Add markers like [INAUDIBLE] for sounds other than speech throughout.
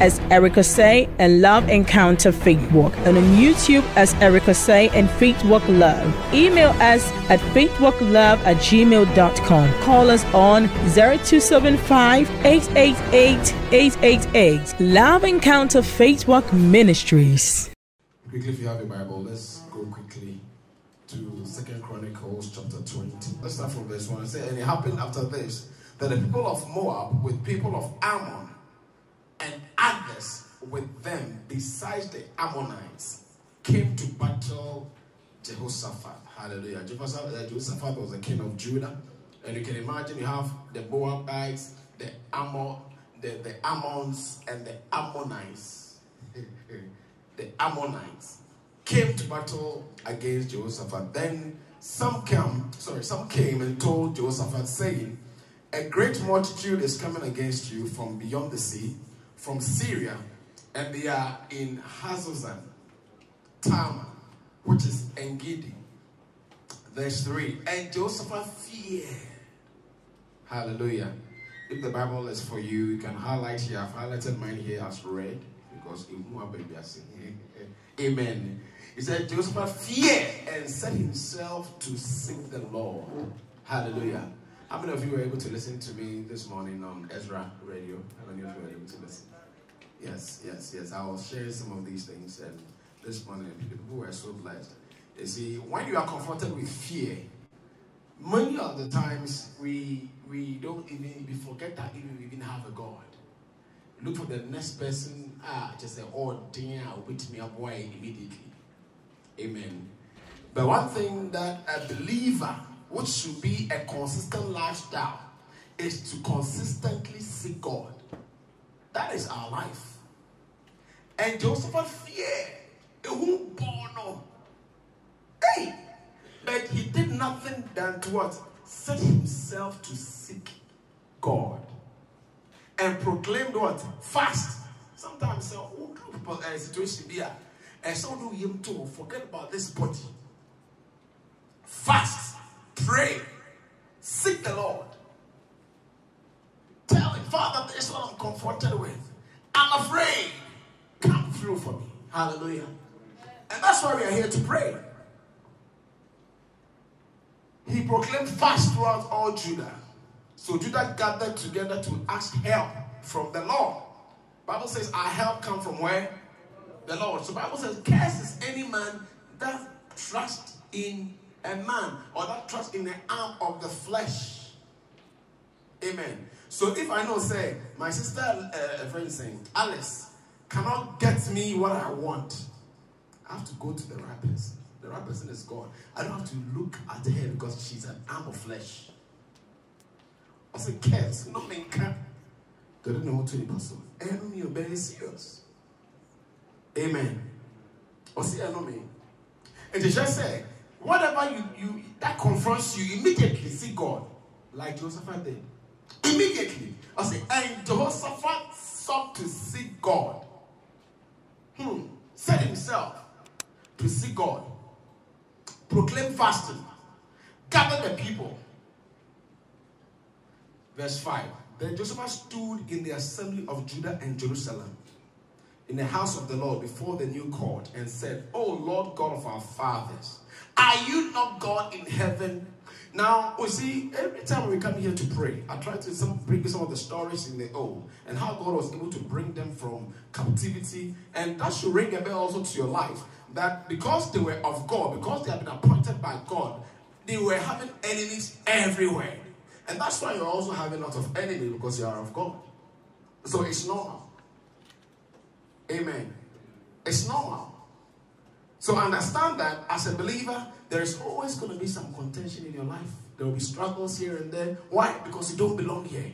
as Erica Say and Love Encounter Faith Walk, and on YouTube as Erica Say and Faith Walk Love. Email us at faithwalklove at gmail.com. Call us on 0275 888 888. Love Encounter Faith Walk Ministries. Quickly, if you have a Bible, let's go quickly to Second Chronicles chapter 20. Let's start from verse 1. It says, And it happened after this that the people of Moab with people of Ammon and others with them, besides the Ammonites, came to battle Jehoshaphat. Hallelujah. Jehoshaphat, uh, Jehoshaphat was the king of Judah. And you can imagine you have the Moabites, the Ammon, the, the Ammons, and the Ammonites. [LAUGHS] the Ammonites came to battle against Jehoshaphat. Then some came, sorry, some came and told Jehoshaphat, saying, A great multitude is coming against you from beyond the sea, from Syria, and they are in Hazazon, Tamar, which is Engedi. Verse 3. And Jehoshaphat feared. Hallelujah. If the Bible is for you, you can highlight here. I've highlighted mine here as red because [LAUGHS] Amen. He said, Jehoshaphat feared and set himself to seek the Lord. Hallelujah. How many of you were able to listen to me this morning on Ezra Radio? How many of you were able to listen? Yes, yes, yes. I was sharing some of these things, and this morning people were so blessed. You see, when you are confronted with fear, many of the times we we don't even we forget that even we even have a God. Look for the next person. Ah, just say, oh, damn, with me up why immediately. Amen. But one thing that a believer, which should be a consistent lifestyle, is to consistently seek God. That is our life. And Joseph feared. Won't born on. Hey! But he did nothing than to what? Set himself to seek God. And proclaimed what? Fast. Sometimes, uh, people, uh, situation here, and so do him too. Forget about this body. Fast, pray, seek the Lord. Tell him, Father, this is what I'm confronted with. I'm afraid. Come through for me. Hallelujah. And that's why we are here to pray. He proclaimed fast throughout all Judah. So Judah gathered together to ask help from the Lord. Bible says our help come from where? The Lord. So Bible says, curses any man that trusts in a man or that trust in the arm of the flesh. Amen. So if I know, say, my sister, uh, a friend saying, Alice cannot get me what I want, I have to go to the right person. The right person is God. I don't have to look at her because she's an arm of flesh. I say, curse, no man can. They don't know what to do. person. Enemy are very serious. Amen. Or see enemy. And they just say, whatever you, you that confronts you, immediately see God. Like Jehoshaphat did. Immediately. I say, and Jehoshaphat sought to seek God. Hmm. Set himself to seek God. Proclaim fasting. Gather the people. Verse 5. Then Joshua stood in the assembly of Judah and Jerusalem in the house of the Lord before the new court and said, Oh Lord God of our fathers, are you not God in heaven? Now, we see, every time we come here to pray, I try to some, bring some of the stories in the old and how God was able to bring them from captivity. And that should ring a bell also to your life. That because they were of God, because they had been appointed by God, they were having enemies everywhere. And that's why you're also having a lot of enemies because you are of God. So it's normal. Amen. It's normal. So understand that as a believer, there is always going to be some contention in your life. There will be struggles here and there. Why? Because you don't belong here.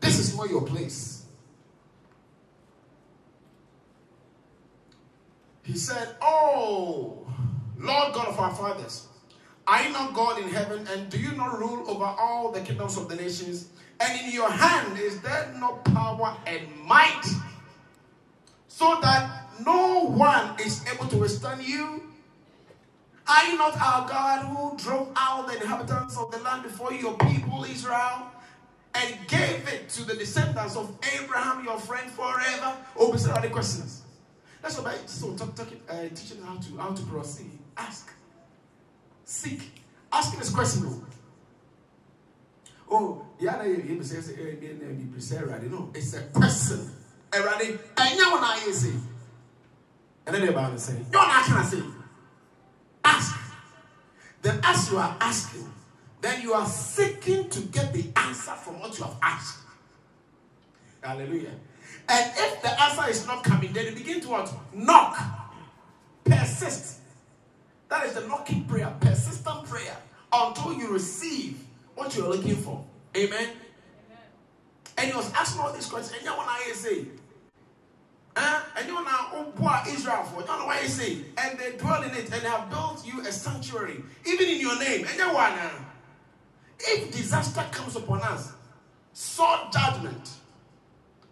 This is not your place. He said, Oh, Lord God of our fathers, are you not God in heaven, and do you not rule over all the kingdoms of the nations? And in your hand is there no power and might, so that no one is able to withstand you? Are you not our God who drove out the inhabitants of the land before your people Israel and gave it to the descendants of Abraham, your friend, forever? Oh, these are the questions. That's what I so talk, talk, uh, teaching how to how to proceed. Ask, seek, asking this question. Oh, yeah, you say you know, it's a question. And you want to say, and then the Bible say, you're not gonna say. Ask. Then, as you are asking, then you are seeking to get the answer from what you have asked. Hallelujah. And if the answer is not coming, then you begin to what? Knock. Persist. That is the knocking prayer, persistent prayer, until you receive what you are looking for. Amen. Amen. And he was asking all these questions. And you know what I say? And you now oh, what Israel for? You don't know what I say? And they dwell in it and they have built you a sanctuary, even in your name. And you know If disaster comes upon us, sword judgment,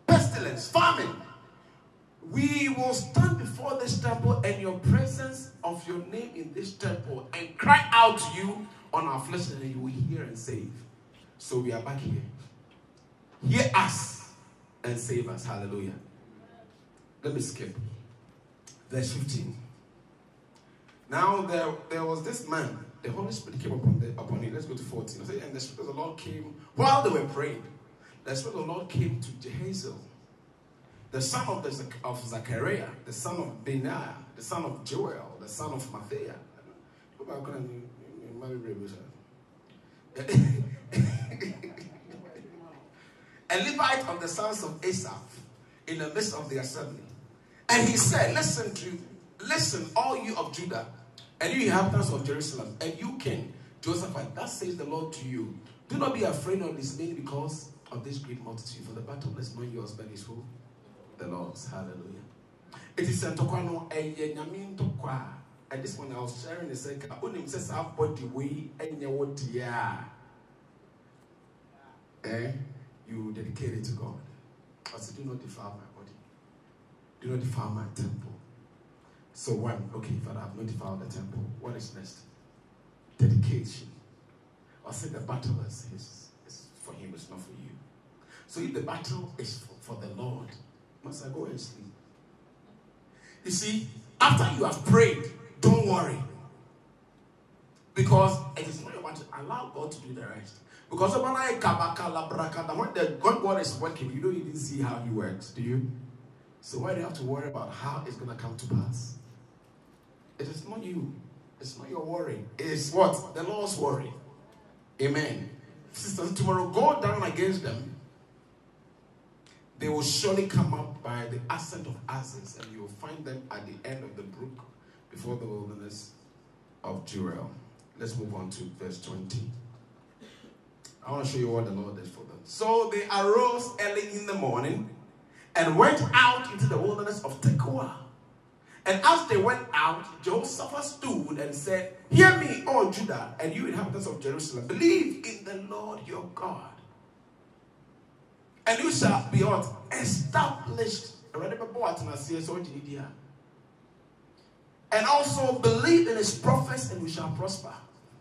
pestilence, famine, we will stand before this temple and your presence of your name in this temple and cry out to you on our flesh and you will hear and save. So we are back here. Hear us and save us. Hallelujah. Let me skip. Verse 15. Now there, there was this man. The Holy Spirit came upon, the, upon him. Let's go to 14. I say, and the Spirit of the Lord came while they were praying. The Spirit of the Lord came to Jehaziel, the son of, the, of Zechariah, the son of Benaiah, the son of Joel, the son of Matthiah. [LAUGHS] a Levite of the sons of Asaph in the midst of the assembly. And he said, Listen to listen, all you of Judah, and you inhabitants of Jerusalem, and you king Joseph, that says the Lord to you. Do not be afraid or dismayed because of this great multitude, for the battle is not yours, but is who? The Lord's. Hallelujah. It is a tokwano a yamin tokwa. At this point, I was sharing the second. Onim says, I've bought the way and your what yeah. Eh? You dedicate it to God. Said, do not defile my body. Do not defile my temple. So one, okay, Father, I've not defiled the temple. What is next? Dedication. I said the battle is, is, is for him, it's not for you. So if the battle is for, for the Lord, must I go and sleep? You see, after you have prayed, don't worry. Because it is not your to allow God to do the rest. Because when God is working, you don't even see how he works, do you? So why do you have to worry about how it's gonna come to pass? It is not you. It's not your worry. It's what? The Lord's worry. Amen. Sisters, tomorrow go down against them. They will surely come up by the ascent of asses, and you will find them at the end of the brook before the wilderness of Jeruel. Let's move on to verse 20. I want to show you what the Lord did for them. So they arose early in the morning and went out into the wilderness of Tekoa. And as they went out, Jehoshaphat stood and said, Hear me, O Judah, and you inhabitants of Jerusalem. Believe in the Lord your God. And you shall be what? Established. And also believe in his prophets and you shall prosper.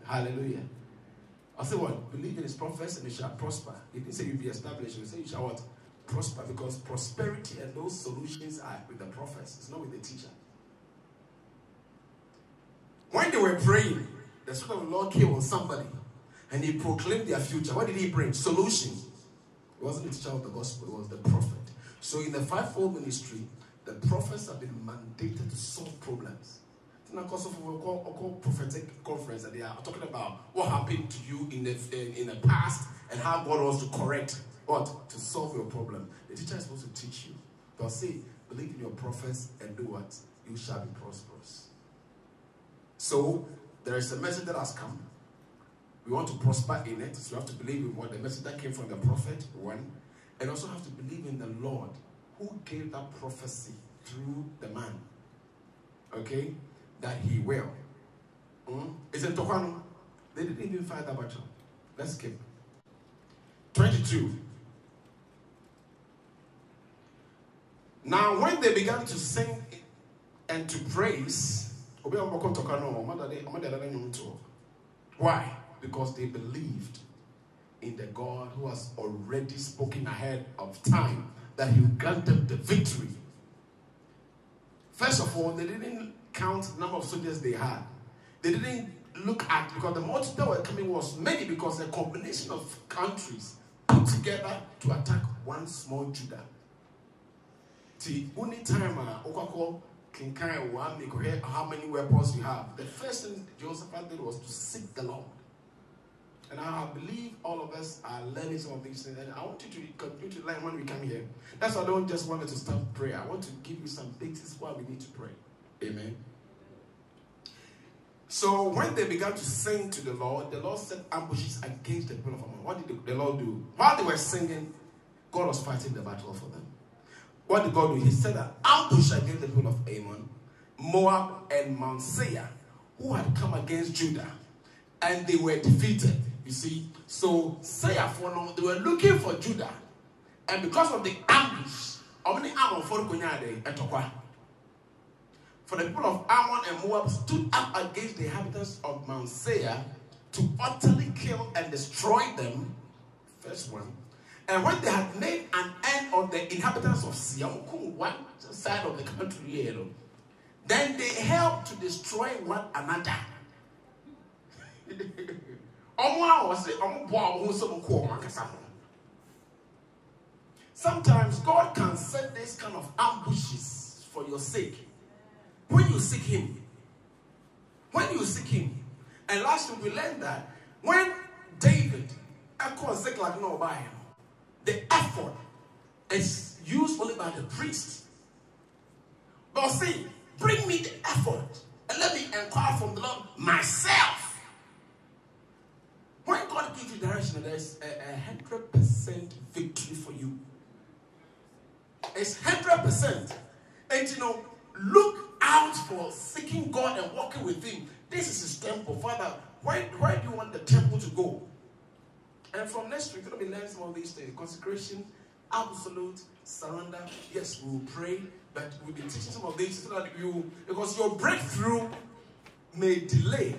Hallelujah. I say what? Believe in his prophets and you shall prosper. He didn't say you'll be established. He said you shall what? Prosper. Because prosperity and those solutions are with the prophets. It's not with the teacher. When they were praying, the Spirit of the Lord came on somebody and he proclaimed their future. What did he bring? Solutions. It wasn't the teacher of the gospel, it was the prophet. So in the fivefold ministry, the prophets have been mandated to solve problems. Then of course, we call, prophetic conference, and they are talking about what happened to you in the in, in the past and how God wants to correct what to solve your problem. The teacher is supposed to teach you. But say, believe in your prophets and do what you shall be prosperous. So there is a message that has come. We want to prosper in it. So we have to believe in what the message that came from the prophet, one. And also have to believe in the Lord who gave that prophecy through the man. Okay? That he will. Mm? Is it Tokwano? They didn't even fight that battle. Let's skip. 22. Now, when they began to sing and to praise, why? Because they believed in the God who has already spoken ahead of time that he would grant them the victory. First of all, they didn't count the number of soldiers they had. They didn't look at because the multitude that were coming was many because a combination of countries put together to attack one small Judah. The only time uh, Okako can of one make how many weapons you have. The first thing Joseph did was to seek the Lord. And I believe all of us are learning some of these things. And I want you to continue to learn when we come here. That's why I don't just want to start prayer. I want to give you some basis why we need to pray. Amen. So when they began to sing to the Lord, the Lord set ambushes against the people of Ammon. What did the Lord do? While they were singing, God was fighting the battle for them. What did God do? He set an ambush against the people of Ammon, Moab, and Mount Seir, who had come against Judah, and they were defeated. You see, so Seir for now, they were looking for Judah, and because of the ambush, many Ammon for for the people of Ammon and Moab stood up against the inhabitants of Mount Seir to utterly kill and destroy them. First one. And when they had made an end of the inhabitants of Seir, one side of the country here, then they helped to destroy one another. [LAUGHS] Sometimes God can set this kind of ambushes for your sake when you seek Him. When you seek Him. And last we learned that when David, echoed Ziklag no by him, the ephod is used only by the priest. But see, bring me the ephod and let me inquire from the Lord myself. When God gives you direction, there's a hundred percent victory for you. It's hundred percent. And you know, look out for seeking God and walking with Him. This is His temple. Father, where, where do you want the temple to go? And from next week, we're going to be learning some of these things consecration, absolute surrender. Yes, we will pray, but we'll be teaching some of these so that you, because your breakthrough may delay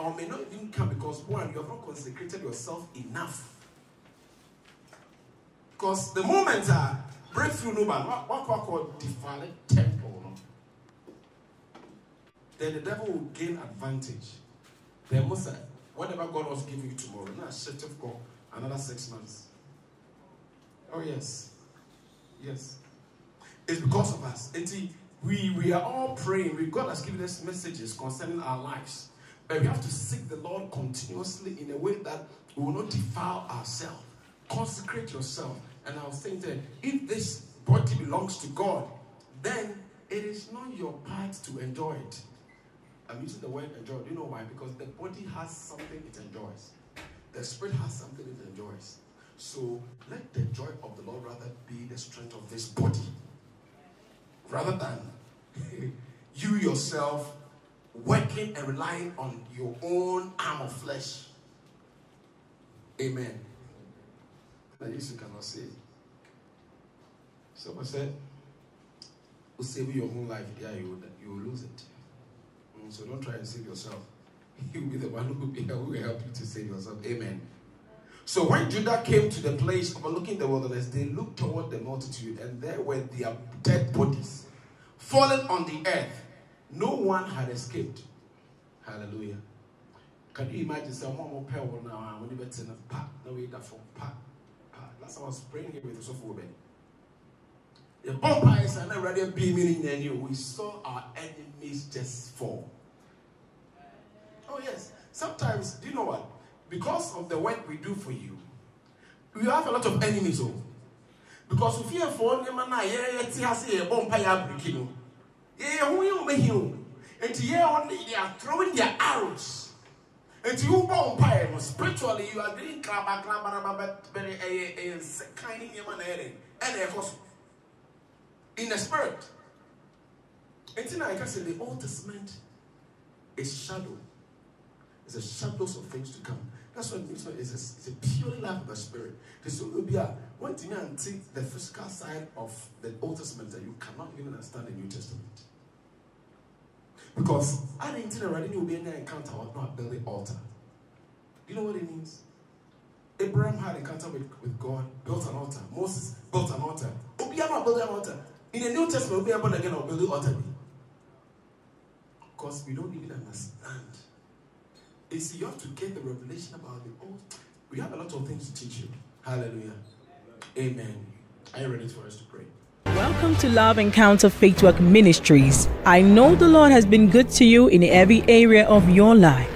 or may not even come because one, you have not consecrated yourself enough. Because the moment uh, breakthrough, no man, what, what, what called defiled temple, no? then the devil will gain advantage. Then Musa, whatever God was giving you tomorrow, now shift of God another six months. Oh yes. Yes. It's because of us. See, we, we are all praying. We, God has given us messages concerning our lives. But we have to seek the Lord continuously in a way that we will not defile ourselves. Consecrate yourself. And I was saying that if this body belongs to God, then it is not your part to enjoy it. I'm using the word enjoy. Do you know why? Because the body has something it enjoys. The spirit has something it enjoys. So let the joy of the Lord rather be the strength of this body. Rather than [LAUGHS] you yourself working and relying on your own arm of flesh. Amen. That you cannot say. Someone said, "Will save your own life. Yeah, you you will lose it." Mm, so don't try and save yourself. He will be the one who will help you to save yourself. Amen. So when Judah came to the place overlooking the wilderness, they looked toward the multitude, and there were their dead bodies fallen on the earth. No one had escaped. Hallelujah. Can you imagine someone more power now ah, when you bet in a pack? No way that for pack. Last time I was praying here with the software. The vampires are not ready beaming in any. We saw our enemies just fall. Oh, yes. Sometimes, do you know what? Because of the work we do for you, we have a lot of enemies. Oh. Because if you for them, see, I a breaking. Oh. Yeah, who you you? Oh? And yeah, they are throwing their arrows. And you pay spiritually, you are doing kraba kraba but very eh, a eh, eh, kind of human and a in the spirit. And then I can say the Old Testament is shadow. It's a shadows of things to come. That's what it means. It's a, purely life of the spirit. This will be a one thing and take the physical side of the Old Testament that you cannot even understand the New Testament. Because I didn't already will be an encounter with not building an altar. You know what it means? Abraham had an encounter with, with God, built an altar. Moses built an altar. Obiama built an altar. In the New Testament, Obiama again will build an altar. Because we don't even understand is you have to get the revelation about the old. We have a lot of things to teach you. Hallelujah. Amen. Are you ready for us to pray? Welcome to Love Encounter Faith Walk Ministries. I know the Lord has been good to you in every area of your life.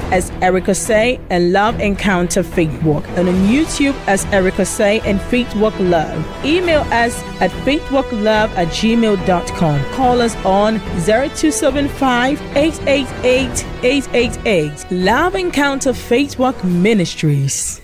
as Erica Say and Love Encounter Faith Walk, and on YouTube as Erica Say and Faith Walk Love. Email us at faithwalklove at gmail.com. Call us on 0275 888 888. Love Encounter Faith Walk Ministries.